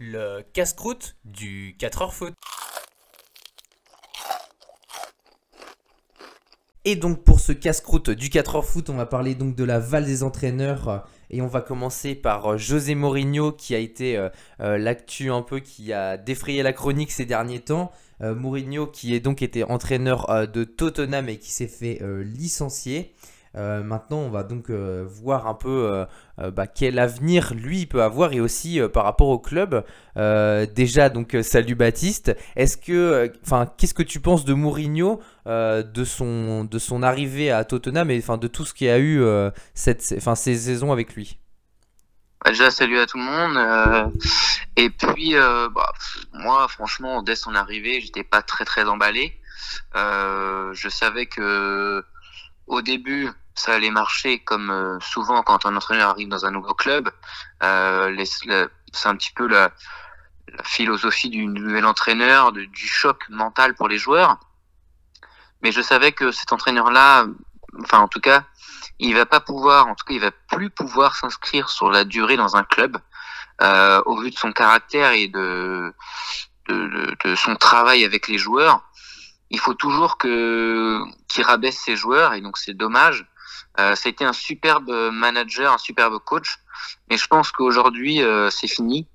le casse-croûte du 4h foot. Et donc pour ce casse-croûte du 4h foot, on va parler donc de la val des entraîneurs et on va commencer par euh, José Mourinho qui a été euh, euh, l'actu un peu qui a défrayé la chronique ces derniers temps. Mourinho qui est donc été entraîneur de Tottenham et qui s'est fait licencier. Euh, maintenant, on va donc euh, voir un peu euh, bah, quel avenir lui peut avoir et aussi par rapport au club. déjà, donc salut Baptiste. Est-ce que, enfin, qu'est-ce que tu penses de Mourinho, de son de son arrivée à Tottenham et enfin de tout ce qu'il a eu cette, enfin ces saisons avec lui? Bah, déjà, salut à tout le monde. et puis, bah, moi, franchement, dès son arrivée, j'étais pas très très emballé. je savais que au début, ça allait marcher comme euh, souvent quand un entraîneur arrive dans un nouveau club. Euh, c'est un petit peu la, philosophie du nouvel entraîneur, du choc mental pour les joueurs. Mais je savais que cet entraîneur-là, enfin en tout cas, il va pas pouvoir, en tout cas, il va plus pouvoir s'inscrire sur la durée dans un club euh, au vu de son caractère et de, de, de son travail avec les joueurs il faut toujours que qu'il rabaisse ses joueurs et donc c'est dommage. Euh, été un superbe manager, un superbe coach, mais je pense qu'aujourd'hui euh, c'est fini.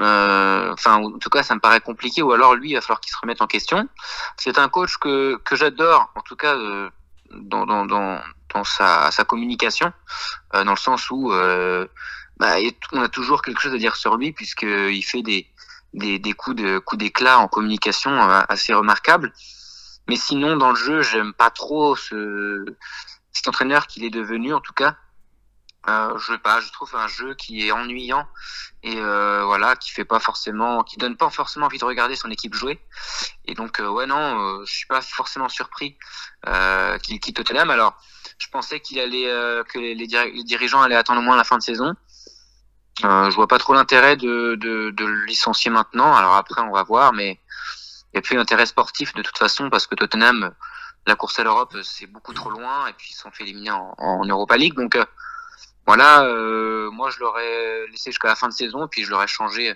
Euh, enfin, en tout cas, ça me paraît compliqué. Ou alors lui, il va falloir qu'il se remette en question. C'est un coach que que j'adore, en tout cas euh, dans dans dans, dans sa sa communication, euh, dans le sens où bah, on a toujours quelque chose à dire sur lui puisqu'il fait des des, des coups de coups d'éclat en communication assez remarquables. Mais sinon, dans le jeu, j'aime pas trop ce, cet entraîneur qu'il est devenu, en tout cas. Euh, je pas, je trouve un jeu qui est ennuyant et euh, voilà, qui fait pas forcément, qui donne pas forcément envie de regarder son équipe jouer. Et donc euh, ouais non, euh, je suis pas forcément surpris euh, qu'il quitte Tottenham. Alors, je pensais qu'il allait, euh, que les, les, dirigeants allaient attendre au moins la fin de saison. Je vois pas trop l'intérêt de, de, de le licencier maintenant. Alors après, on va voir, mais il n'y a plus d'intérêt sportif de toute façon parce que Tottenham, la course à l'Europe, c'est beaucoup trop loin et puis ils sont fait éliminer en, en Europa League. Donc euh, voilà, euh, moi je l'aurais laissé jusqu'à la fin de saison et puis je l'aurais changé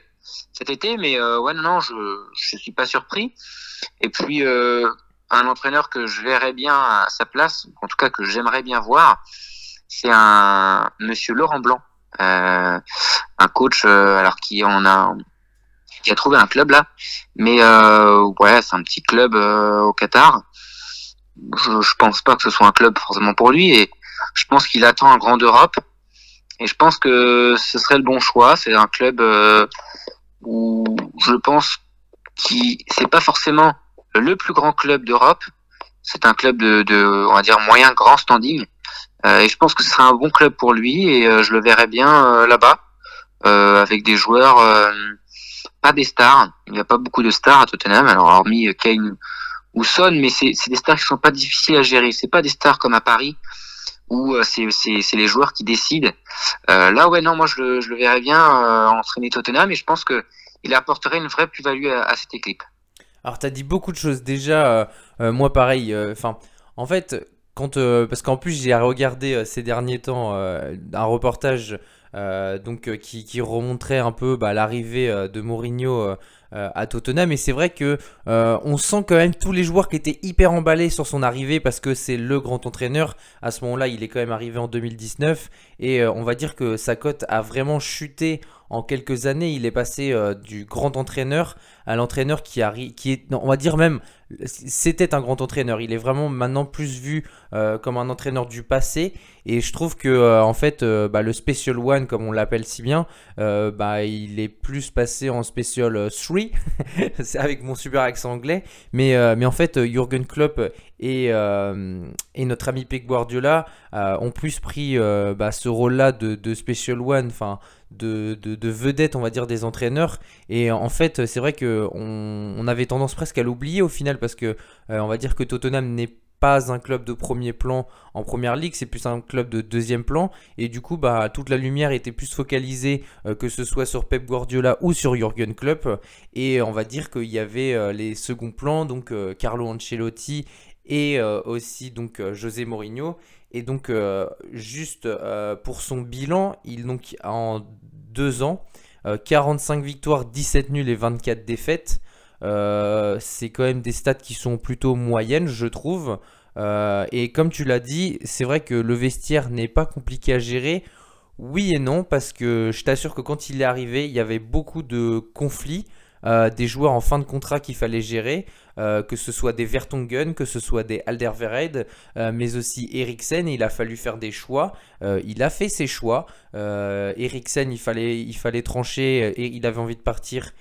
cet été. Mais euh, ouais, non, non, je je suis pas surpris. Et puis euh, un entraîneur que je verrais bien à sa place, en tout cas que j'aimerais bien voir, c'est un Monsieur Laurent Blanc, un coach alors qui en a qui a trouvé un club là. Mais euh, ouais, c'est un petit club euh, au Qatar. Je, je pense pas que ce soit un club forcément pour lui et je pense qu'il attend un grand Europe. Et je pense que ce serait le bon choix. C'est un club euh, où je pense qui c'est pas forcément le plus grand club d'Europe. C'est un club de, de, on va dire moyen grand standing. Euh, et je pense que ce serait un bon club pour lui et euh, je le verrais bien euh, là-bas avec des joueurs pas des stars. Il n'y a pas beaucoup de stars à Tottenham. Alors, hormis Kane ou Son, mais c'est des stars qui sont pas difficiles à gérer. C'est pas des stars comme à Paris où c'est les joueurs qui décident. Là, ouais, non, moi je le, je le bien euh, entraîner Tottenham et je pense que il apporterait une vraie plus-value à, cette équipe. Alors, tu as dit beaucoup de choses. Déjà, moi pareil, enfin, en fait, quand, parce qu'en plus j'ai regardé ces derniers temps un reportage euh, donc euh, qui, qui, remontrait un peu bah, l'arrivée euh, de Mourinho à Tottenham. Et c'est vrai que on sent quand même tous les joueurs qui étaient hyper emballés sur son arrivée parce que c'est le grand entraîneur. À ce moment-là, il est quand même arrivé en 2019 et on va dire que sa cote a vraiment chuté en quelques années. Il est passé du grand entraîneur à l'entraîneur qui, qui est, on va dire même c'était un grand entraîneur. Il est vraiment maintenant plus vu euh, comme un entraîneur du passé. Et je trouve que euh, en fait, euh, bah, le Special One, comme on l'appelle si bien, bah, il est plus passé en Special 3. C'est avec mon super accent anglais. Mais, en fait, Jürgen Klopp et, notre ami Pep Guardiola ont plus pris bah, ce rôle-là de, de, Special One. Enfin, de, de, de, vedette, on va dire, des entraîneurs. Et en fait, c'est vrai qu'on on avait tendance presque à l'oublier au final, parce que euh, on va dire que Tottenham n'est pas un club de premier plan en première ligue, c'est plus un club de deuxième plan. Et du coup, bah, toute la lumière était plus focalisée, euh, que ce soit sur Pep Guardiola ou sur Jürgen Klopp. Et on va dire qu'il y avait euh, les seconds plans, donc Carlo Ancelotti et aussi donc José Mourinho. Et donc, juste pour son bilan, il donc en deux ans 45 victoires, 17 nuls et 24 défaites. c'est quand même des stats qui sont plutôt moyennes, je trouve. et comme tu l'as dit, c'est vrai que le vestiaire n'est pas compliqué à gérer. Oui et non, parce que je t'assure que quand il est arrivé, il y avait beaucoup de conflits. Euh, des joueurs en fin de contrat qu'il fallait gérer, euh, que ce soit des Vertonghen, que ce soit des Alderweireld, euh, mais aussi Eriksen. Il a fallu faire des choix. il a fait ses choix. Eriksen, il fallait, il fallait trancher et il avait envie de partir.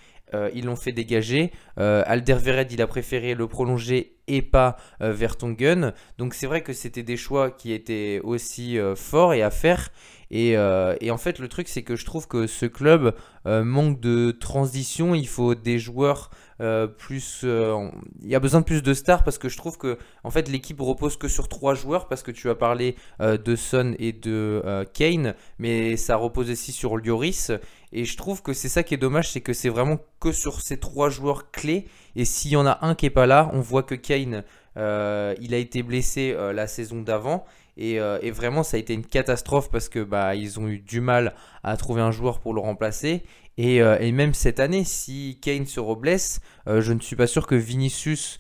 Ils l'ont fait dégager. Alderweireld, il a préféré le prolonger et pas Vertonghen. Donc c'est vrai que c'était des choix qui étaient aussi forts et à faire. Euh, et, en fait, le truc, c'est que je trouve que ce club euh, manque de transition. Il faut des joueurs euh, plus. il y a besoin de plus de stars parce que je trouve que en fait, l'équipe repose que sur trois joueurs parce que tu as parlé de Son et de Kane, mais ça repose aussi sur Lloris. Et je trouve que c'est ça qui est dommage, c'est que c'est vraiment que sur ces trois joueurs clés. Et s'il y en a un qui est pas là, on voit que Kane, il a été blessé la saison d'avant. Euh, et, vraiment, ça a été une catastrophe parce que bah, ils ont eu du mal à trouver un joueur pour le remplacer. Et, euh, même cette année, si Kane se reblesse, euh, je ne suis pas sûr que Vinicius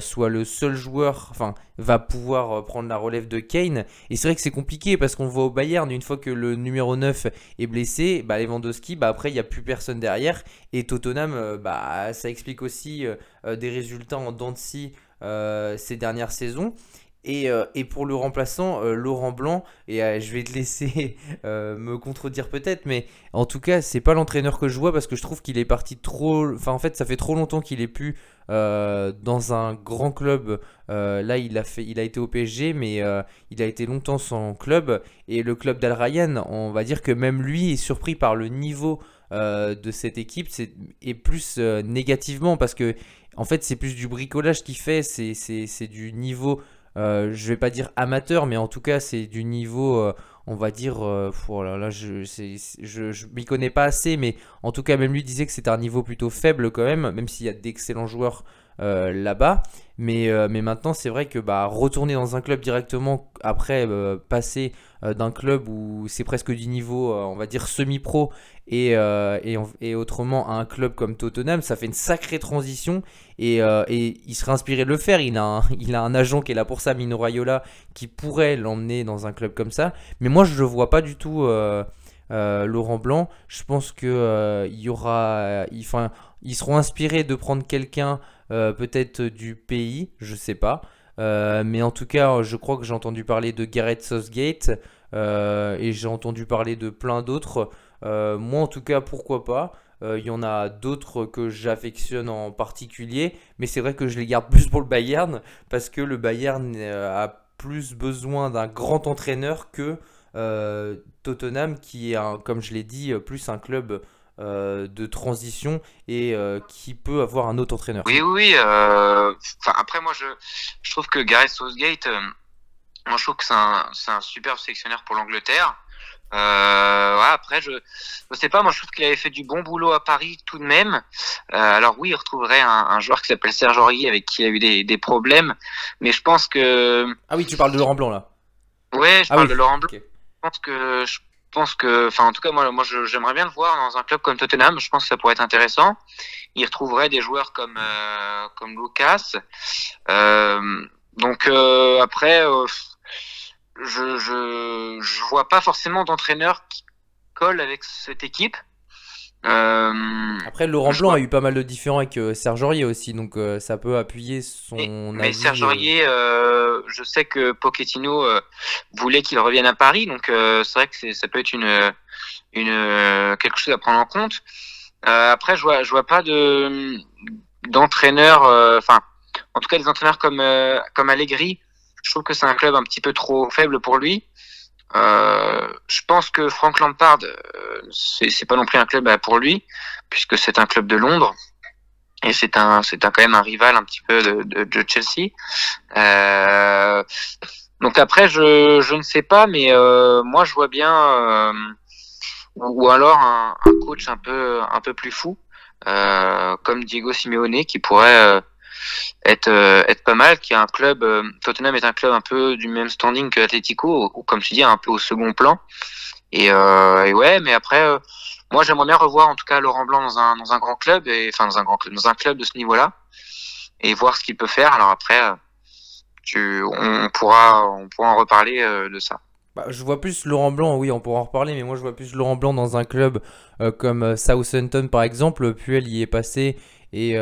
soit le seul joueur, enfin, va pouvoir prendre la relève de Kane. Et c'est vrai que c'est compliqué parce qu'on voit au Bayern, une fois que le numéro 9 est blessé, bah, Lewandowski, bah, après, il n'y a plus personne derrière. Et Tottenham, bah, ça explique aussi des résultats en dents ces dernières saisons. Euh, et, pour le remplaçant, euh, Laurent Blanc, et euh, je vais te laisser me contredire peut-être, mais en tout cas, c'est pas l'entraîneur que je vois parce que je trouve qu'il est parti trop. Enfin, en fait, ça fait trop longtemps qu'il est plus dans un grand club. là, il a, fait, il a été au PSG, mais il a été longtemps sans club. Et le club d'Al Ryan, on va dire que même lui est surpris par le niveau de cette équipe, et plus négativement parce que en fait, c'est plus du bricolage qu'il fait, c'est du niveau euh, je vais pas dire amateur, mais en tout cas, c'est du niveau, euh, on va dire, euh, oh là, je, je, je m'y connais pas assez, mais en tout cas, même lui disait que c'était un niveau plutôt faible quand même, même s'il y a d'excellents joueurs euh, là-bas. Mais, euh, mais maintenant, c'est vrai que bah, retourner dans un club directement après euh, passer d'un club où c'est presque du niveau, on va dire, semi-pro et, et, autrement à un club comme Tottenham, ça fait une sacrée transition et, et il serait inspiré de le faire. Il a, un, il a un agent qui est là pour ça, Mino Raiola, qui pourrait l'emmener dans un club comme ça. Mais moi, je ne vois pas du tout. Laurent Blanc, je pense que il y aura, enfin, ils seront inspirés de prendre quelqu'un euh, peut-être du pays, je sais pas. Euh, mais en tout cas, je crois que j'ai entendu parler de Gareth Southgate euh, et j'ai entendu parler de plein d'autres. moi, en tout cas, pourquoi pas Il y en a d'autres que j'affectionne en particulier, mais c'est vrai que je les garde plus pour le Bayern parce que le Bayern a plus besoin d'un grand entraîneur que Tottenham, qui est, comme je l'ai dit, plus un club euh, de transition et euh, qui peut avoir un autre entraîneur. Oui, oui. Euh, après, moi, je, je trouve que Gareth Southgate, moi, je trouve que c'est un, un super sélectionneur pour l'Angleterre. après, je ne sais pas, moi je trouve qu'il avait fait du bon boulot à Paris tout de même. alors oui, il retrouverait un, joueur qui s'appelle Serge Aurier avec qui il a eu des, des, problèmes, mais je pense que... Ah oui, tu parles de Laurent Blanc là. Ouais, je ah parle de Laurent Blanc. Je pense que je pense que, enfin, en tout cas, moi, moi, j'aimerais bien le voir dans un club comme Tottenham. Je pense que ça pourrait être intéressant. Il retrouverait des joueurs comme euh, comme Lucas. Euh, donc euh, après, je, je je vois pas forcément d'entraîneur qui colle avec cette équipe. Euh, Après, Laurent Blanc a eu pas mal de différends avec euh, Serge Aurier aussi, donc euh, ça peut appuyer son mais, Mais Serge Aurier, je sais que Pochettino voulait qu'il revienne à Paris, donc c'est vrai que ça peut être une, une quelque chose à prendre en compte. après, je vois, je vois pas de d'entraîneurs, enfin, en tout cas des entraîneurs comme comme Allegri. Je trouve que c'est un club un petit peu trop faible pour lui. Euh, je pense que Frank Lampard, euh, c'est pas non plus un club euh, pour lui, puisque c'est un club de Londres et c'est un, c'est quand même un rival un petit peu de, Chelsea. Donc après, je, ne sais pas, mais moi je vois bien, ou, alors un, un, coach un peu, un peu plus fou, comme Diego Simeone, qui pourrait être euh, être pas mal, qui a un club euh, Tottenham est un club un peu du même standing que Atletico, ou comme tu dis un peu au second plan. Et, euh, ouais, mais après moi, j'aimerais bien revoir en tout cas Laurent Blanc dans un, dans un grand club, et, enfin dans un grand club, dans un club de ce niveau-là, et voir ce qu'il peut faire. Alors après, tu, on, pourra, on pourra en reparler de ça. Bah, je vois plus Laurent Blanc, oui, on pourra en reparler, mais moi je vois plus Laurent Blanc dans un club comme Southampton par exemple. Puel y est passé et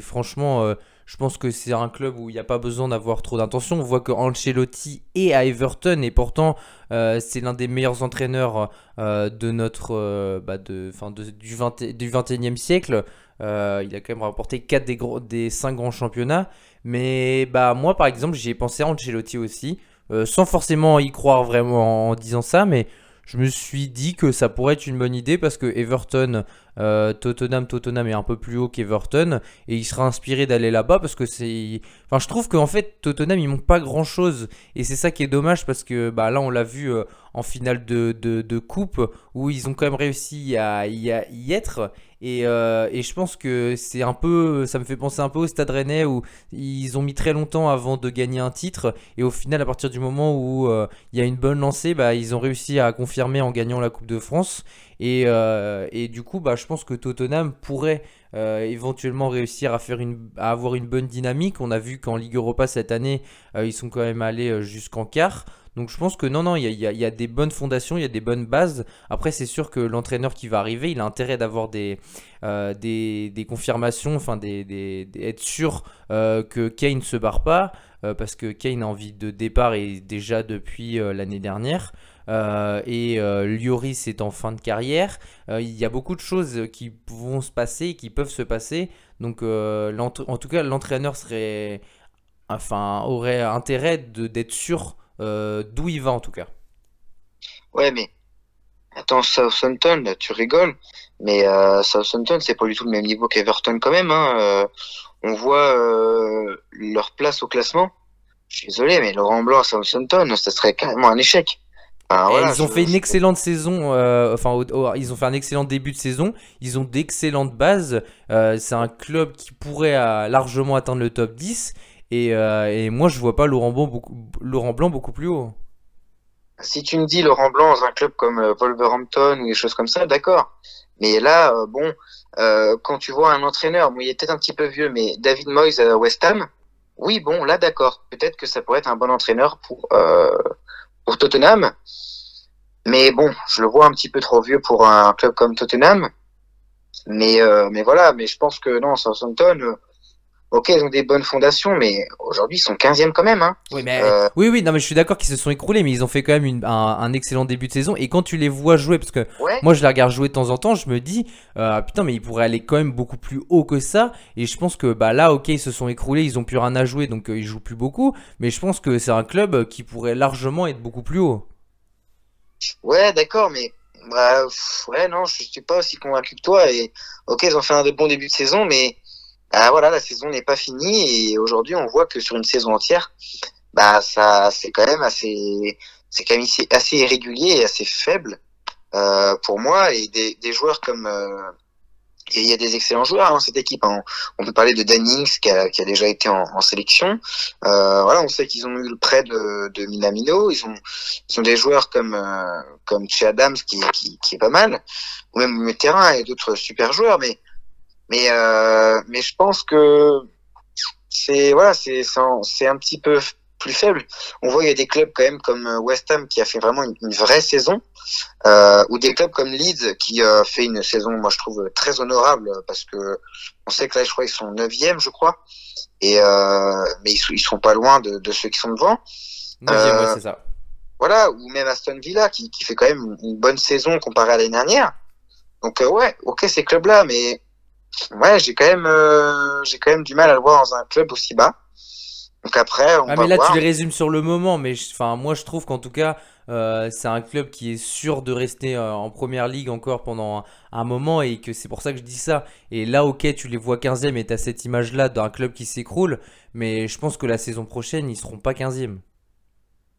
franchement, je pense que c'est un club où il n'y a pas besoin d'avoir trop d'intention. On voit que Ancelotti est à Everton et pourtant euh, c'est l'un des meilleurs entraîneurs euh, de notre, euh, bah de, de, du, 20, du 21e siècle. il a quand même remporté 4 des, des 5 grands championnats. Mais bah, moi par exemple j'y ai pensé à Ancelotti aussi, sans forcément y croire vraiment en disant ça, mais je me suis dit que ça pourrait être une bonne idée parce que Everton, euh, Tottenham, Tottenham est un peu plus haut qu'Everton et il sera inspiré d'aller là-bas parce que c'est. Enfin, je trouve qu'en fait, Tottenham il manque pas grand chose et c'est ça qui est dommage parce que bah, là on l'a vu euh, en finale de, de, coupe où ils ont quand même réussi à y, être et, euh, et, je pense que c'est un peu, ça me fait penser un peu au Stade Rennais où ils ont mis très longtemps avant de gagner un titre et au final à partir du moment où euh, il y a une bonne lancée, bah, ils ont réussi à confirmer en gagnant la Coupe de France et, euh, et du coup bah, je pense que Tottenham pourrait éventuellement réussir à, faire une, à avoir une bonne dynamique. On a vu qu'en Ligue Europa cette année, ils sont quand même allés jusqu'en quart. Donc je pense que non, non, il y a, des bonnes fondations, il y a des bonnes bases. Après, c'est sûr que l'entraîneur qui va arriver, il a intérêt d'avoir des, euh, des, confirmations, enfin, des, être sûr euh, que Kane ne se barre pas, euh, parce que Kane a envie de départ et déjà depuis l'année dernière. et Lloris est en fin de carrière. il y a beaucoup de choses qui vont se passer et qui peuvent se passer. Donc, en tout cas, l'entraîneur serait, enfin, aurait intérêt d'être sûr euh, d'où il va en tout cas. Ouais, mais attends, Southampton, tu rigoles, mais euh, Southampton, c'est pas du tout le même niveau qu'Everton quand même. Hein. Euh, on voit leur place au classement. Je suis désolé, mais Laurent Blanc à Southampton, ça serait carrément un échec. ils ont fait une excellente saison, enfin, ils ont fait un excellent début de saison. Ils ont d'excellentes bases. c'est un club qui pourrait largement atteindre le top 10. Euh, et, moi, je vois pas Laurent Blanc beaucoup, Laurent Blanc beaucoup plus haut. Si tu me dis Laurent Blanc dans un club comme euh, Wolverhampton ou des choses comme ça, d'accord. Mais là, euh, bon, quand tu vois un entraîneur, bon, il est peut-être un petit peu vieux, mais David Moyes à West Ham, oui, bon, là, d'accord. Peut-être que ça pourrait être un bon entraîneur pour, pour Tottenham. Mais bon, je le vois un petit peu trop vieux pour un club comme Tottenham. Mais, mais voilà, mais je pense que non, Southampton, ok, ils ont des bonnes fondations, mais aujourd'hui, ils sont 15e quand même. Hein. Oui, mais, euh, oui, oui, non, mais je suis d'accord qu'ils se sont écroulés, mais ils ont fait quand même un, excellent début de saison. Et quand tu les vois jouer, parce que moi, je les regarde jouer de temps en temps, je me dis, euh, putain, mais ils pourraient aller quand même beaucoup plus haut que ça. Et je pense que bah, là, ok, ils se sont écroulés, ils ont plus rien à jouer, donc euh, ils jouent plus beaucoup. Mais je pense que c'est un club qui pourrait largement être beaucoup plus haut. Ouais, d'accord, mais bah, ouais, non, je suis pas aussi convaincu que toi. Et ok, ils ont fait un bon début de saison, mais ah, voilà, la saison n'est pas finie et aujourd'hui on voit que sur une saison entière, bah ça c'est quand même assez, c'est quand même assez irrégulier et assez faible euh, pour moi et des, des joueurs comme euh, il y a des excellents joueurs dans cette équipe. Hein. On peut parler de Dannings qui a, qui a déjà été en, en sélection. Euh, voilà, on sait qu'ils ont eu le prêt de, de Minamino. Ils ont, ils ont des joueurs comme euh, comme Che Adams qui, qui, qui, est pas mal, ou même le terrain et d'autres super joueurs. Mais mais, euh, mais je pense que c'est voilà, c'est c'est un petit peu plus faible. On voit il y a des clubs quand même comme euh, West Ham qui a fait vraiment une, vraie saison, euh, ou des clubs comme Leeds qui a fait une saison, moi je trouve très honorable parce que on sait que là je crois ils sont neuvième, je crois, et euh, mais ils, ils sont pas loin de, de ceux qui sont devant. Euh, c'est ça. Voilà, ou même Aston Villa qui, qui fait quand même une bonne saison comparée à l'année dernière. Donc euh, ouais, ok ces clubs là, mais ouais, j'ai quand même, euh, j'ai quand même du mal à le voir dans un club aussi bas. Donc après, on ah, mais là, tu les résumes sur le moment, mais enfin, moi, je trouve qu'en tout cas, euh, c'est un club qui est sûr de rester euh, en première ligue encore pendant un, moment et que c'est pour ça que je dis ça. Et là, ok, tu les vois 15e et tu as cette image-là d'un club qui s'écroule, mais je pense que la saison prochaine, ils seront pas 15e.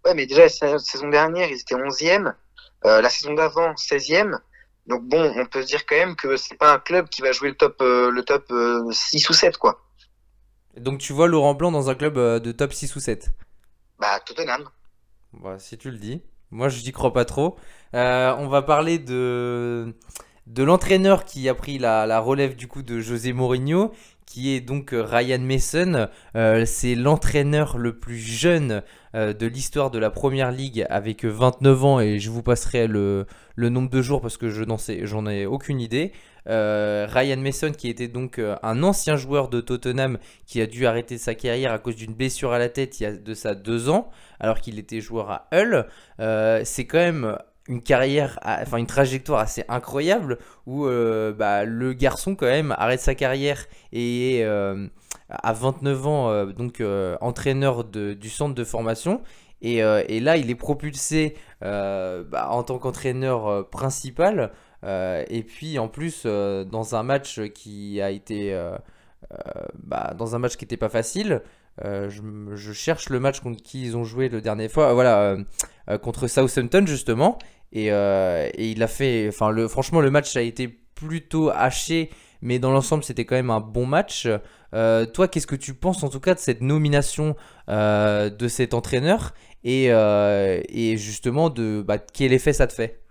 Ouais, mais déjà, la saison dernière, ils étaient 11e. la saison d'avant, 16e. Donc bon, on peut se dire quand même que c'est pas un club qui va jouer le top, euh, le top 6 euh, ou 7, quoi. Donc tu vois Laurent Blanc dans un club euh, de top 6 ou 7 Bah, Tottenham. Bah, si tu le dis. Moi, je n'y crois pas trop. on va parler de, de l'entraîneur qui a pris la, la, relève du coup de José Mourinho, qui est donc Ryan Mason. c'est l'entraîneur le plus jeune de l'histoire de la Première Ligue avec 29 ans et je vous passerai le, le nombre de jours parce que je n'en sais, j'en ai aucune idée. Euh, Ryan Mason, qui était donc euh, un ancien joueur de Tottenham, qui a dû arrêter sa carrière à cause d'une blessure à la tête il y a de ça deux ans, alors qu'il était joueur à Hull. Euh, c'est quand même une carrière, enfin une trajectoire assez incroyable où bah, le garçon quand même arrête sa carrière et est à 29 ans donc entraîneur du centre de formation. Et, là, il est propulsé bah, en tant qu'entraîneur principal euh, et puis en plus, euh, dans un match qui a été. Euh, bah, dans un match qui n'était pas facile, je, cherche le match contre qui ils ont joué le dernier fois. voilà, contre Southampton justement. Et, il a fait. Enfin, franchement, le match a été plutôt haché, mais dans l'ensemble, c'était quand même un bon match. toi, qu'est-ce que tu penses en tout cas de cette nomination de cet entraîneur et, justement de bah, quel effet ça te fait?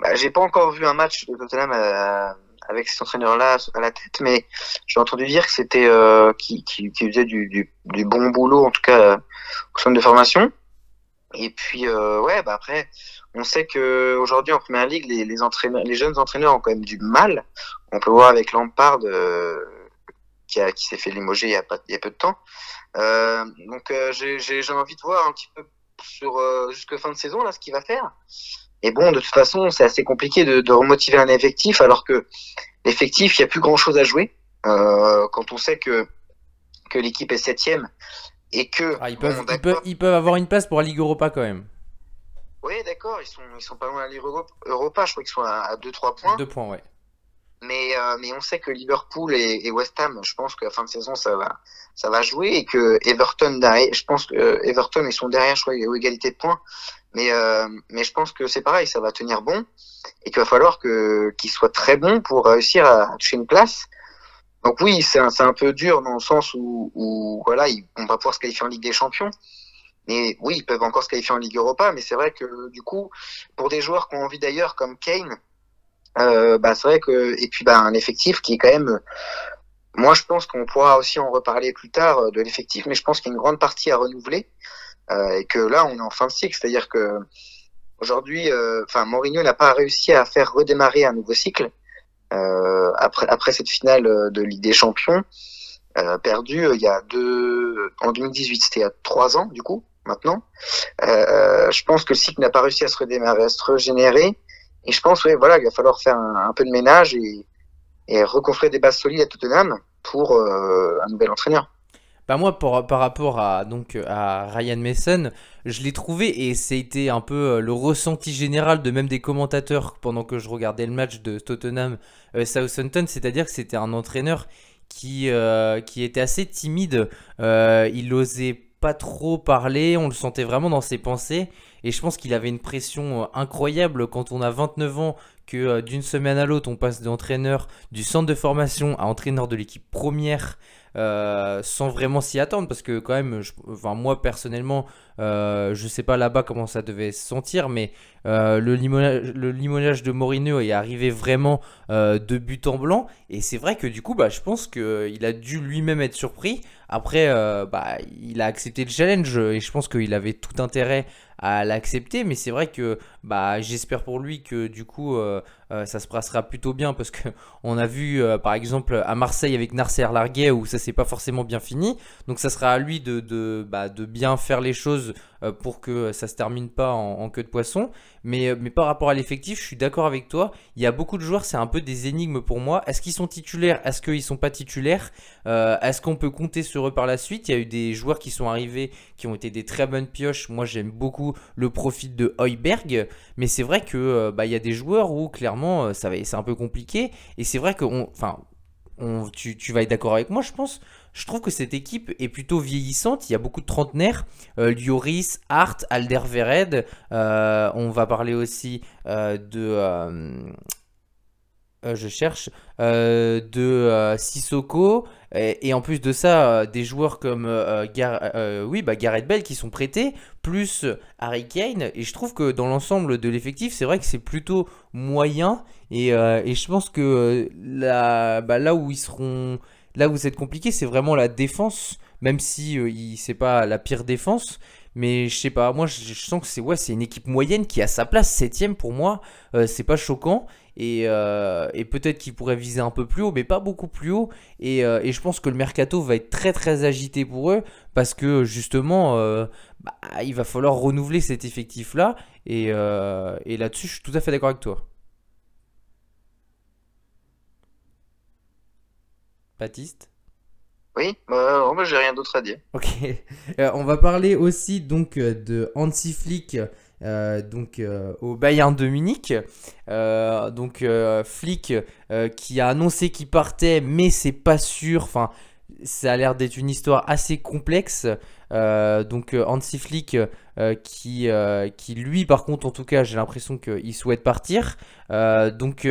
Bah, j'ai pas encore vu un match de Tottenham euh, avec cet entraîneur-là à la tête, mais j'ai entendu dire que c'était euh, qui, qui, qui, faisait du, du, du, bon boulot en tout cas euh, au centre de formation. Et puis euh, ouais, bah après, on sait que aujourd'hui en première ligue, les, les entraîneurs, les jeunes entraîneurs ont quand même du mal. On peut voir avec Lampard euh, qui, a, qui s'est fait limoger il y a, pas, il y a peu de temps. donc j'ai envie de voir un petit peu sur jusque fin de saison là ce qu'il va faire. Et bon, de toute façon, c'est assez compliqué de, de, remotiver un effectif alors que l'effectif, il n'y a plus grand-chose à jouer. Euh, quand on sait que, que l'équipe est septième et que... Ah, ils, peuvent, ils, peuvent, ils, peuvent, avoir une place pour la Ligue Europa quand même. Oui, d'accord, ils sont, ils sont pas loin de la Ligue Europa, je crois qu'ils sont à 2-3 points. 2 points, ouais. Mais, euh, mais on sait que Liverpool et, et, West Ham, je pense qu'à fin de saison, ça va, ça va jouer et que Everton, je pense que euh, Everton, ils sont derrière, je crois, aux égalité de points. Mais, euh, mais je pense que c'est pareil, ça va tenir bon et qu'il va falloir que qu'ils soient très bons pour réussir à toucher une place. Donc oui, c'est un, un peu dur dans le sens où, où voilà, ils vont pas pouvoir se qualifier en Ligue des Champions. Mais oui, ils peuvent encore se qualifier en Ligue Europa, mais c'est vrai que du coup, pour des joueurs qui ont envie d'ailleurs, comme Kane, bah c'est vrai que et puis bah un effectif qui est quand même moi je pense qu'on pourra aussi en reparler plus tard euh, de l'effectif mais je pense qu'il y a une grande partie à renouveler euh, et que là on est en fin de cycle. C'est-à-dire que aujourd'hui euh, enfin Mourinho n'a pas réussi à faire redémarrer un nouveau cycle euh, après après cette finale de Ligue des Champions perdue il y a deux en 2018 c'était il y a trois ans du coup maintenant. Je pense que le cycle n'a pas réussi à se redémarrer à se régénérer et je pense, ouais, voilà, il va falloir faire un, peu de ménage et, et, des bases solides à Tottenham pour euh, un nouvel entraîneur. Bah moi, par, par rapport à, donc, à Ryan Mason, je l'ai trouvé et c'était un peu euh, le ressenti général de même des commentateurs pendant que je regardais le match de Tottenham euh, Southampton, c'est-à-dire que c'était un entraîneur qui, qui était assez timide, il osait pas trop parler, on le sentait vraiment dans ses pensées et je pense qu'il avait une pression euh, incroyable quand on a 29 ans, que euh, d'une semaine à l'autre, on passe d'entraîneur du centre de formation à entraîneur de l'équipe première. Euh, sans vraiment s'y attendre parce que quand même moi personnellement euh, je sais pas là-bas comment ça devait se sentir mais le, limonage, le limonage de Mourinho est arrivé vraiment de but en blanc. Et c'est vrai que du coup bah, je pense qu'il a dû lui-même être surpris. Après bah, il a accepté le challenge et je pense qu'il avait tout intérêt à l'accepter. Mais c'est vrai que bah, j'espère pour lui que du coup euh, euh, ça se passera plutôt bien parce que on a vu euh, par exemple à Marseille avec Narcer Larguet où ça s'est pas forcément bien fini. Donc ça sera à lui de, bah, de bien faire les choses pour que ça se termine pas en, queue de poisson. Mais, mais par rapport à l'effectif, je suis d'accord avec toi. Il y a beaucoup de joueurs, c'est un peu des énigmes pour moi. Est-ce qu'ils sont titulaires? Est-ce qu'ils sont pas titulaires? Est-ce qu'on peut compter sur eux par la suite? Il y a eu des joueurs qui sont arrivés qui ont été des très bonnes pioches. Moi j'aime beaucoup le profit de Heuberg. Mais c'est vrai que euh, bah, y a des joueurs où clairement euh, c'est un peu compliqué. Et c'est vrai que enfin, tu, vas être d'accord avec moi, je pense. Je trouve que cette équipe est plutôt vieillissante. Il y a beaucoup de trentenaires. Euh, Lioris, Hart, Alderweireld. on va parler aussi de euh, je cherche, euh, de euh, Sissoko, et, en plus de ça, euh, des joueurs comme oui, bah, Gareth Bale qui sont prêtés, plus Harry Kane, et je trouve que dans l'ensemble de l'effectif, c'est vrai que c'est plutôt moyen, et, et je pense que là, bah, là où ils seront, là où c'est compliqué, c'est vraiment la défense, même si c'est pas la pire défense. Mais je sais pas, moi je, sens que c'est ouais, une équipe moyenne qui a sa place, septième pour moi, c'est pas choquant. Et, euh, et peut-être qu'il pourrait viser un peu plus haut, mais pas beaucoup plus haut. Et, euh, et je pense que le mercato va être très très agité pour eux, parce que justement, euh, bah, il va falloir renouveler cet effectif-là. Et, euh, et là-dessus, je suis tout à fait d'accord avec toi. Baptiste? Oui, bah, moi j'ai rien d'autre à dire. Ok. On va parler aussi donc de Hansi Flick euh, donc euh, au Bayern de Munich. Euh, donc Flick qui a annoncé qu'il partait, mais c'est pas sûr. Enfin, ça a l'air d'être une histoire assez complexe. Donc Hansi Flick qui qui lui par contre en tout cas j'ai l'impression qu'il souhaite partir. Donc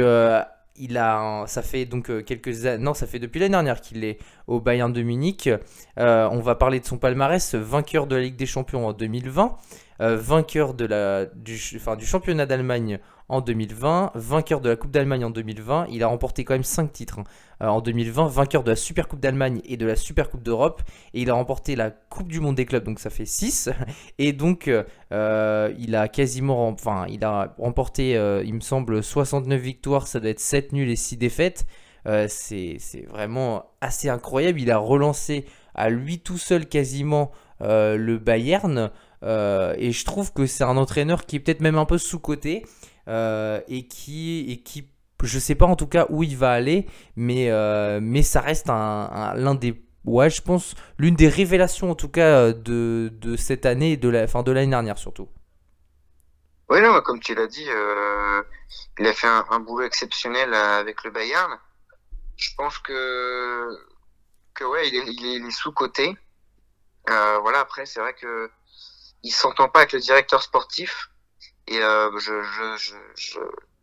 il a ça fait donc quelques années non ça fait depuis l'année dernière qu'il est au Bayern de Munich. On va parler de son palmarès, vainqueur de la Ligue des Champions en 2020, euh, vainqueur de la, du, championnat d'Allemagne en 2020, vainqueur de la Coupe d'Allemagne en 2020. Il a remporté quand même 5 titres hein, euh, en 2020, vainqueur de la Super Coupe d'Allemagne et de la Super Coupe d'Europe. Et il a remporté la Coupe du Monde des clubs, donc ça fait 6. Et donc, euh, euh, il a quasiment, il a remporté, euh, il me semble, 69 victoires, ça doit être 7 nuls et 6 défaites. Euh, c'est vraiment assez incroyable. Il a relancé à lui tout seul quasiment euh, le Bayern. Euh, et je trouve que c'est un entraîneur qui est peut-être même un peu sous-coté euh, et qui, et qui, je sais pas en tout cas où il va aller, mais, euh, mais ça reste un, des, ouais, je pense, l'une des révélations en tout cas euh, de, de cette année et de la, l'année dernière surtout. Oui, non, comme tu l'as dit, il a fait un, boulot exceptionnel avec le Bayern. Je pense que, que ouais, il est, est, sous-coté. Euh, voilà, après, c'est vrai que il s'entend pas avec le directeur sportif. Et euh, je, je, je,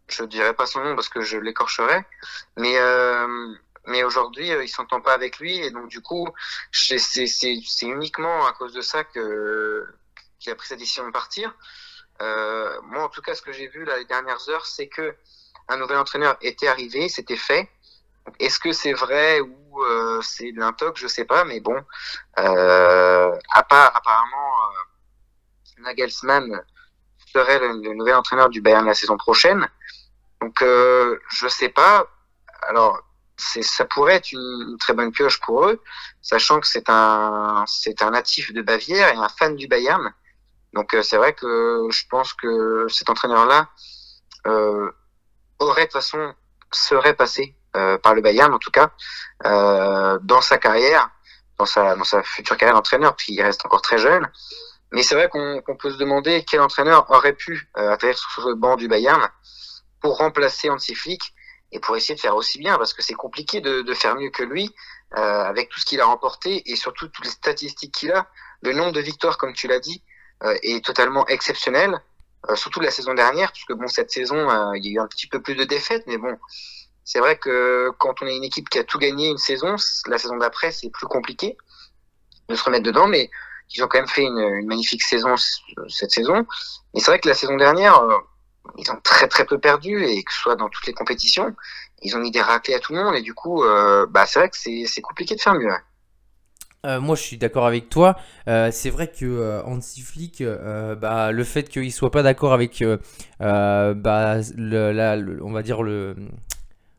je, dirais pas son nom parce que je l'écorcherais. Mais, euh, mais aujourd'hui, euh, il s'entend pas avec lui. Et donc, du coup, c'est c'est- uniquement à cause de ça que qu'il a pris sa décision de partir. Moi, en tout cas, ce que j'ai vu là, les dernières heures, c'est que un nouvel entraîneur était arrivé, c'était fait. Est-ce que c'est vrai ou c'est de l'intox, je sais pas, mais bon, euh, apparemment, Nagelsmann serait le, nouvel entraîneur du Bayern la saison prochaine. Donc, euh, je sais pas. Alors, c'est, ça pourrait être une, une très bonne pioche pour eux, sachant que c'est un, c'est un natif de Bavière et un fan du Bayern. Donc, euh, c'est vrai que je pense que cet entraîneur-là euh, aurait de toute façon serait passé euh, par le Bayern, en tout cas, euh, dans sa carrière, dans sa, dans sa future carrière d'entraîneur, puis il reste encore très jeune. Mais c'est vrai qu'on qu'on peut se demander quel entraîneur aurait pu euh, atterrir sur le banc du Bayern pour remplacer Hansi Flick et pour essayer de faire aussi bien, parce que c'est compliqué de, de faire mieux que lui euh, avec tout ce qu'il a remporté et surtout toutes les statistiques qu'il a. Le nombre de victoires, comme tu l'as dit, euh, est totalement exceptionnel, euh, surtout la saison dernière, puisque bon, cette saison, euh, il y a eu un petit peu plus de défaites, mais bon, c'est vrai que quand on est une équipe qui a tout gagné une saison, la saison d'après, c'est plus compliqué de se remettre dedans, mais ils ont quand même fait une, magnifique saison cette saison. Et c'est vrai que la saison dernière, euh, ils ont très très peu perdu, et que ce soit dans toutes les compétitions, ils ont mis des raclés à tout le monde, et du coup, euh, bah, c'est vrai que c'est compliqué de faire mieux. Euh, moi, je suis d'accord avec toi. Euh, c'est vrai que euh, Hansi Flick, euh, bah, le fait qu'il soit pas d'accord avec, euh, euh, bah, la- on va dire le,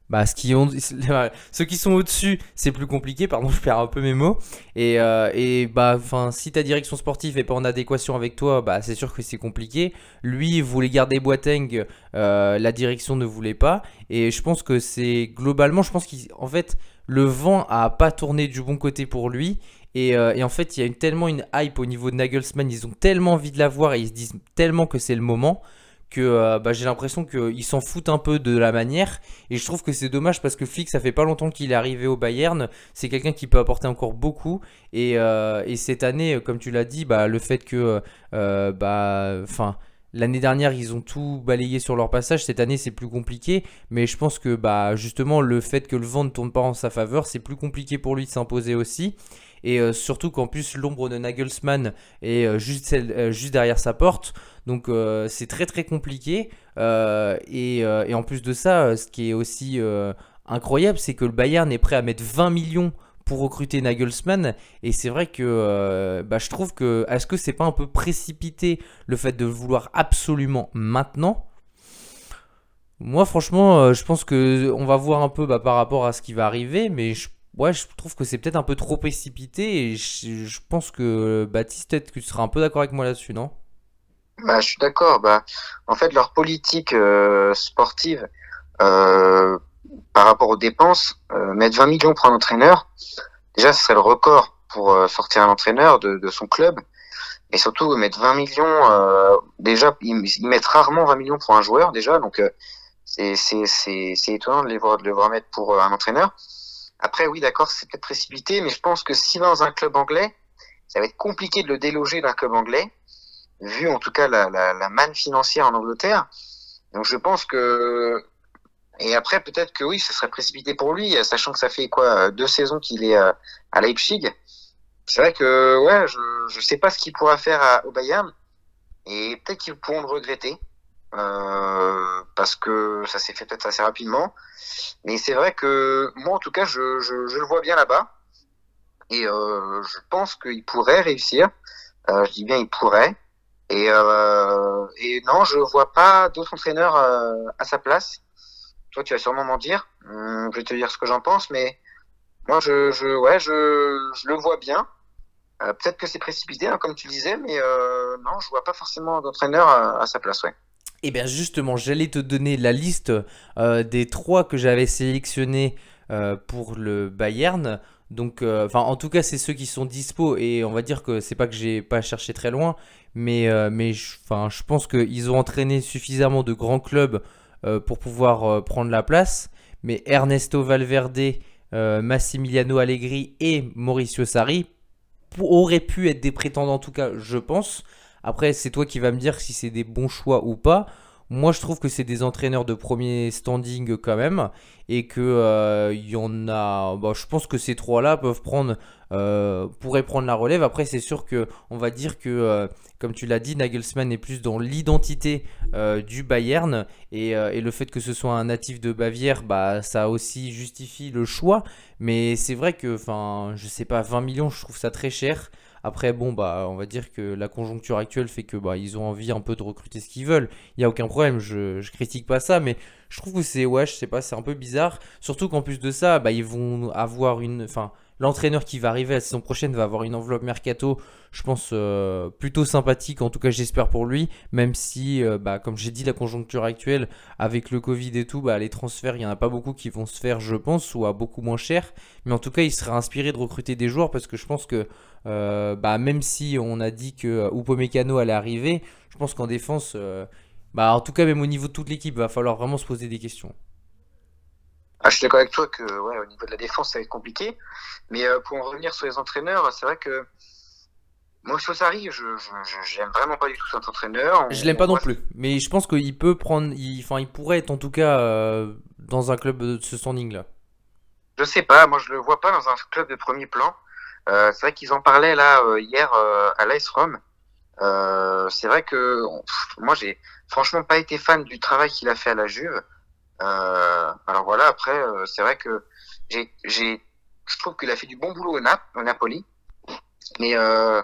bah, ont, ceux qui sont au-dessus, c'est plus compliqué. Pardon, je perds un peu mes mots. Et, euh, et bah, enfin, si ta direction sportive est pas en adéquation avec toi, bah, c'est sûr que c'est compliqué. Lui voulait garder Boateng, euh, la direction ne voulait pas. Et je pense que c'est globalement, je pense qu'en fait, le vent a pas tourné du bon côté pour lui. Et, euh, en fait, il y a tellement une hype au niveau de Nagelsmann, ils ont tellement envie de l'avoir et ils se disent tellement que c'est le moment que euh, bah, j'ai l'impression qu'ils s'en foutent un peu de la manière. Et je trouve que c'est dommage parce que Flick, ça fait pas longtemps qu'il est arrivé au Bayern. C'est quelqu'un qui peut apporter encore beaucoup. Et, euh, et cette année, comme tu l'as dit, bah, le fait que, euh, bah, L'année dernière, ils ont tout balayé sur leur passage. Cette année, c'est plus compliqué. Mais je pense que bah, justement, le fait que le vent ne tourne pas en sa faveur, c'est plus compliqué pour lui de s'imposer aussi. Et euh, surtout qu'en plus, l'ombre de Nagelsmann est euh, juste, euh, juste derrière sa porte. Donc c'est très très compliqué. Et, en plus de ça, ce qui est aussi incroyable, c'est que le Bayern est prêt à mettre 20 millions pour recruter Nagelsmann. Et c'est vrai que bah, je trouve que est-ce que c'est pas un peu précipité le fait de vouloir absolument maintenant? Moi, franchement, je pense que on va voir un peu bah, par rapport à ce qui va arriver, mais je, ouais, je trouve que c'est peut-être un peu trop précipité. Et je, pense que Baptiste, peut-être que tu seras un peu d'accord avec moi là-dessus, non? Bah, je suis d'accord. Bah, en fait, leur politique euh, sportive par rapport aux dépenses, euh, mettre 20 millions pour un entraîneur, déjà ce serait le record pour euh, sortir un entraîneur de, de, son club. Et surtout mettre 20 millions, euh, déjà ils, mettent rarement 20 millions pour un joueur déjà, donc c'est étonnant de les voir de les voir mettre pour un entraîneur. Après oui d'accord c'est peut-être précipité, mais je pense que si va dans un club anglais, ça va être compliqué de le déloger d'un club anglais, vu en tout cas la, la, la manne financière en Angleterre. Donc je pense que et après, peut-être que oui, ce serait précipité pour lui, sachant que ça fait quoi deux saisons qu'il est euh, à Leipzig. C'est vrai que ouais, je ne sais pas ce qu'il pourra faire à, au Bayern, et peut-être qu'ils pourront le regretter euh, parce que ça s'est fait peut-être assez rapidement. Mais c'est vrai que moi, en tout cas, je, le vois bien là-bas, et euh, je pense qu'il pourrait réussir. Euh, je dis bien il pourrait. Et, non, je vois pas d'autres entraîneurs à sa place toi, tu vas sûrement m'en dire. Hum, je vais te dire ce que j'en pense, mais moi, je, ouais, je, le vois bien. Peut-être que c'est précipité, hein, comme tu disais, mais non, je vois pas forcément d'entraîneur à, sa place. Et eh bien justement, j'allais te donner la liste euh, des trois que j'avais sélectionnés pour le Bayern. Donc, enfin, en tout cas, c'est ceux qui sont dispo et on va dire que c'est pas que j'ai pas cherché très loin, mais mais je pense qu'ils ont entraîné suffisamment de grands clubs euh, pour pouvoir euh, prendre la place. Mais Ernesto Valverde, euh, Massimiliano Allegri et Mauricio Sarri auraient pu être des prétendants en tout cas, je pense. Après, c'est toi qui vas me dire si c'est des bons choix ou pas. Moi, je trouve que c'est des entraîneurs de premier standing quand même, et que euh, il y en a. Bah, je pense que ces trois-là peuvent prendre, euh, pourraient prendre la relève. Après, c'est sûr que on va dire que, euh, comme tu l'as dit, Nagelsmann est plus dans l'identité du Bayern, et, et, le fait que ce soit un natif de Bavière, bah, ça aussi justifie le choix. Mais c'est vrai que, enfin, je sais pas, 20 millions, je trouve ça très cher. Après, bon, bah, on va dire que la conjoncture actuelle fait que bah, ils ont envie un peu de recruter ce qu'ils veulent. Il n'y a aucun problème, je, critique pas ça, mais je trouve que c'est, ouais, je sais pas, c'est un peu bizarre. Surtout qu'en plus de ça, bah, ils vont avoir une. L'entraîneur qui va arriver la saison prochaine va avoir une enveloppe mercato, je pense, euh, plutôt sympathique, en tout cas j'espère pour lui, même si, euh, bah, comme j'ai dit, la conjoncture actuelle, avec le Covid et tout, bah, les transferts, il n'y en a pas beaucoup qui vont se faire, je pense, ou à beaucoup moins cher. Mais en tout cas, il sera inspiré de recruter des joueurs parce que je pense que, euh, bah, même si on a dit que Upamecano allait arriver, je pense qu'en défense, en tout cas, même au niveau de toute l'équipe, va falloir vraiment se poser des questions. Ah, je suis d'accord avec toi que ouais, au niveau de la défense, ça va être compliqué. Mais euh, pour en revenir sur les entraîneurs, c'est vrai que moi, Chosari, je j'aime vraiment pas du tout cet entraîneur. je l'aime pas non plus, mais je pense qu'il peut prendre, il, enfin, il pourrait être en tout cas euh, dans un club de ce standing-là. Je sais pas, moi je le vois pas dans un club de premier plan. Euh, c'est vrai qu'ils en parlaient là hier à l'AS Rome. c'est vrai que moi j'ai franchement pas été fan du travail qu'il a fait à la Juve. Euh, alors voilà, après, euh, c'est vrai que j'ai, j'ai, je trouve qu'il a fait du bon boulot au, Nap, au Napoli. Mais euh,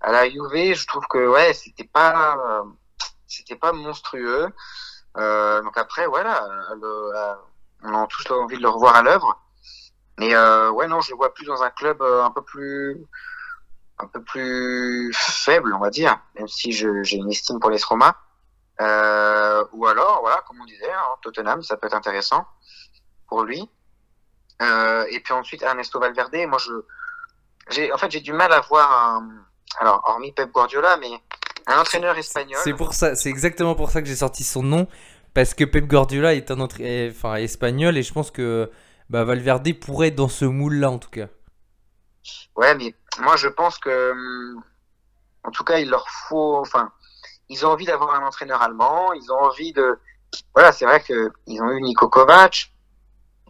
à la Juve, je trouve que ouais, c'était pas, euh, c'était pas monstrueux. Euh, donc après, voilà, le, on a tous envie de le revoir à l'œuvre. Mais euh, ouais, non, je le vois plus dans un club un peu plus, un peu plus faible, on va dire, même si j'ai une estime pour les Roma. Euh, ou alors, voilà, comme on disait, hein, Tottenham, ça peut être intéressant pour lui. Euh, et puis ensuite, Ernesto Valverde, moi, je, j'ai, en fait, j'ai du mal à voir un, alors, hormis Pep Guardiola, mais un entraîneur espagnol. C'est pour ça, c'est exactement pour ça que j'ai sorti son nom, parce que Pep Guardiola est un entraîneur, enfin, espagnol, et je pense que bah, Valverde pourrait être dans ce moule-là, en tout cas. Ouais, mais moi, je pense que, en tout cas, il leur faut, enfin, ils ont envie d'avoir un entraîneur allemand, ils ont envie de, voilà, c'est vrai que ils ont eu Niko Kovac,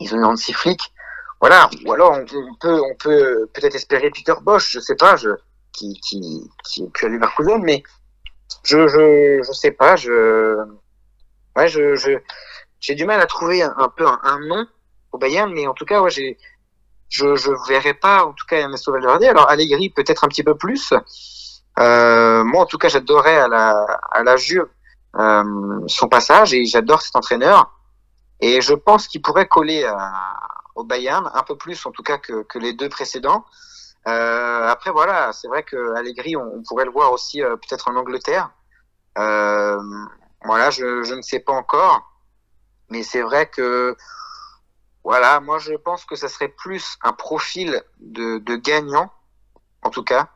ils ont eu Hansi Flick, voilà, ou alors on, peut, on peut peut-être espérer Peter Bosch, je sais pas, qui, qui, qui est plus mais je, je, je sais pas, je, ouais, je, j'ai du mal à trouver un, peu un, nom au Bayern, mais en tout cas, ouais, j'ai, je, je verrais pas, en tout cas, Ernesto Valverde. Alors, Allegri, peut-être un petit peu plus. Euh, moi, en tout cas, j'adorais à la, à la Juve euh, son passage et j'adore cet entraîneur. Et je pense qu'il pourrait coller à, au Bayern un peu plus, en tout cas, que, que les deux précédents. Euh, après, voilà, c'est vrai que Allegri, on, pourrait le voir aussi euh, peut-être en Angleterre. Euh, voilà, je, je, ne sais pas encore, mais c'est vrai que voilà, moi je pense que ça serait plus un profil de, de gagnant, en tout cas,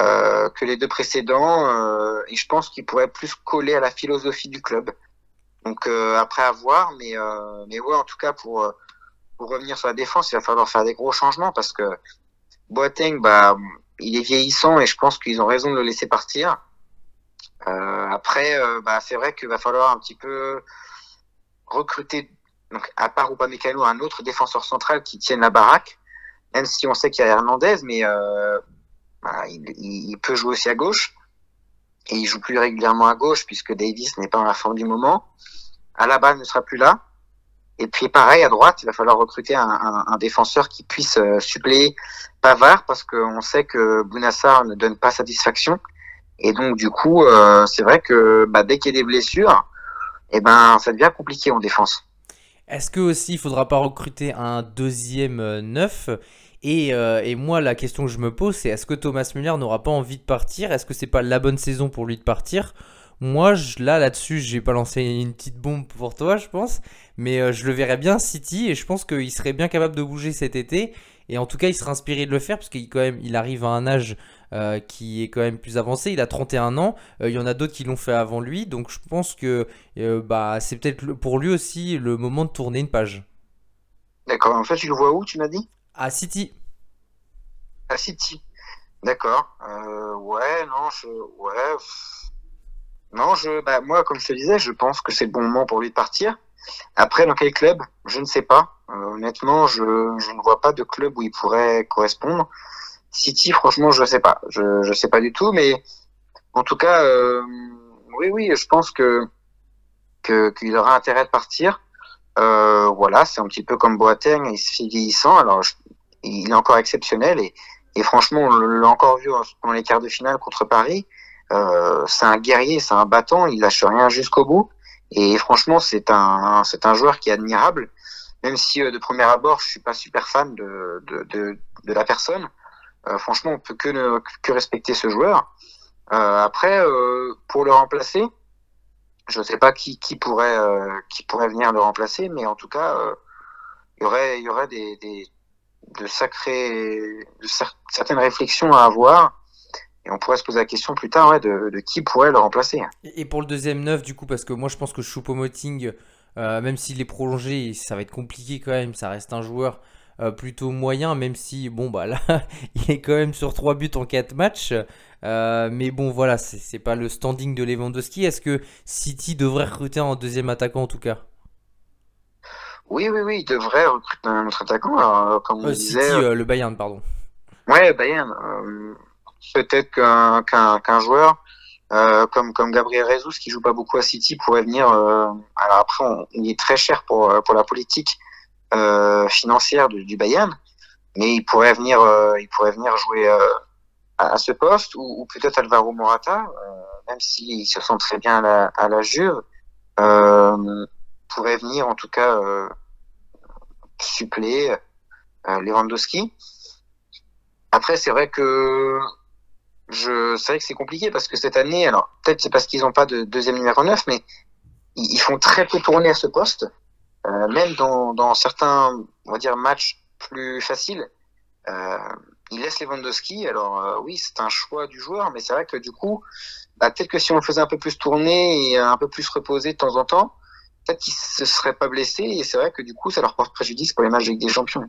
euh, que les deux précédents, euh, et je pense qu'il pourrait plus coller à la philosophie du club. Donc euh, après à voir, mais mais ouais, en tout cas pour pour revenir sur la défense, il va falloir faire des gros changements parce que Boateng, bah, il est vieillissant et je pense qu'ils ont raison de le laisser partir. Euh, après, euh, bah, c'est vrai qu'il va falloir un petit peu recruter, donc à part Upamecano, un autre défenseur central qui tienne la baraque. Même si on sait qu'il y a Hernandez, mais euh, bah, il, peut jouer aussi à gauche. Et il joue plus régulièrement à gauche puisque Davis n'est pas dans la forme du moment. Alaba ne sera plus là. Et puis pareil à droite, il va falloir recruter un défenseur qui puisse euh, suppléer Pavard parce qu'on sait que Bounassar ne donne pas satisfaction. Et donc du coup, euh, c'est vrai que bah, dès qu'il y a des blessures, eh ben ça devient compliqué en défense. Est-ce que aussi il faudra pas recruter un deuxième euh, neuf? Et, euh, et, moi, la question que je me pose, c'est est-ce que Thomas Müller n'aura pas envie de partir? Est-ce que c'est pas la bonne saison pour lui de partir? Moi, là, là-dessus, j'ai pas lancé une petite bombe pour toi, je pense, mais euh, je le verrais bien City et je pense qu'il serait bien capable de bouger cet été. Et en tout cas, il serait inspiré de le faire parce qu'il quand même, il arrive à un âge euh, qui est quand même plus avancé. Il a 31 ans. Il y en a d'autres qui l'ont fait avant lui. Donc je pense que bah, c'est peut-être pour lui aussi le moment de tourner une page. D'accord. En fait, tu le vois où, tu m'as dit? À City. À City. D'accord. ouais, non, je. Ouais. Non, je. Bah, moi, comme je te disais, je pense que c'est le bon moment pour lui de partir. Après, dans quel club? Je ne sais pas. Euh, honnêtement, je, je, ne vois pas de club où il pourrait correspondre. City, franchement, je ne sais pas. Je ne sais pas du tout, mais en tout cas, euh, oui, oui, je pense que qu'il aura intérêt de partir. Euh, voilà, c'est un petit peu comme Boateng, il se vieillissant. Alors, il est encore exceptionnel et, et franchement, on l'a encore vu dans les quarts de finale contre Paris. Euh, c'est un guerrier, c'est un battant, il lâche rien jusqu'au bout. Et franchement, c'est un, c'est un joueur qui est admirable, même si euh, de premier abord, je suis pas super fan de, de, de, la personne. Franchement, on peut que, que respecter ce joueur. Après, pour le remplacer, je ne sais pas qui, pourrait euh, qui pourrait venir le remplacer, mais en tout cas, il y aurait y aurait des, des de sacrées de certaines réflexions à avoir et on pourrait se poser la question plus tard de, de, qui pourrait le remplacer. Et pour le deuxième neuf, du coup, parce que moi je pense que Choupo-Moting, euh, même s'il est prolongé, ça va être compliqué quand même. Ça reste un joueur euh, plutôt moyen, même si, bon, bah là, il est quand même sur 3 buts en 4 matchs. Euh, mais bon, voilà, c'est pas le standing de Lewandowski. Est-ce que City devrait recruter un deuxième attaquant en tout cas? Oui, oui, oui, il devrait recruter un autre attaquant. Alors, comme on City, disait, le Bayern, pardon. Ouais, Bayern peut-être qu'un qu'un qu'un joueur euh, comme comme Gabriel Jesus qui joue pas beaucoup à City pourrait venir. Euh, alors après, on, il est très cher pour pour la politique euh, financière du, du, Bayern, mais il pourrait venir euh, il pourrait venir jouer euh, à, à, ce poste ou, ou peut-être Alvaro Morata, même s'il se sent très bien à la, à la Juve, pourrait venir en tout cas suppléer Lewandowski. Après, c'est vrai que je c'est vrai que c'est compliqué parce que cette année, alors peut-être c'est parce qu'ils n'ont pas de deuxième numéro 9, mais ils, font très peu tourner à ce poste, euh, même dans, certains, on va dire, matchs plus faciles. Euh, ils laissent Lewandowski, alors euh, oui, c'est un choix du joueur, mais c'est vrai que du coup, bah, peut-être que si on le faisait un peu plus tourner et un peu plus reposer de temps en temps, peut-être qu'ils se seraient pas blessés, et c'est vrai que du coup, ça leur porte préjudice pour les matchs avec des champions.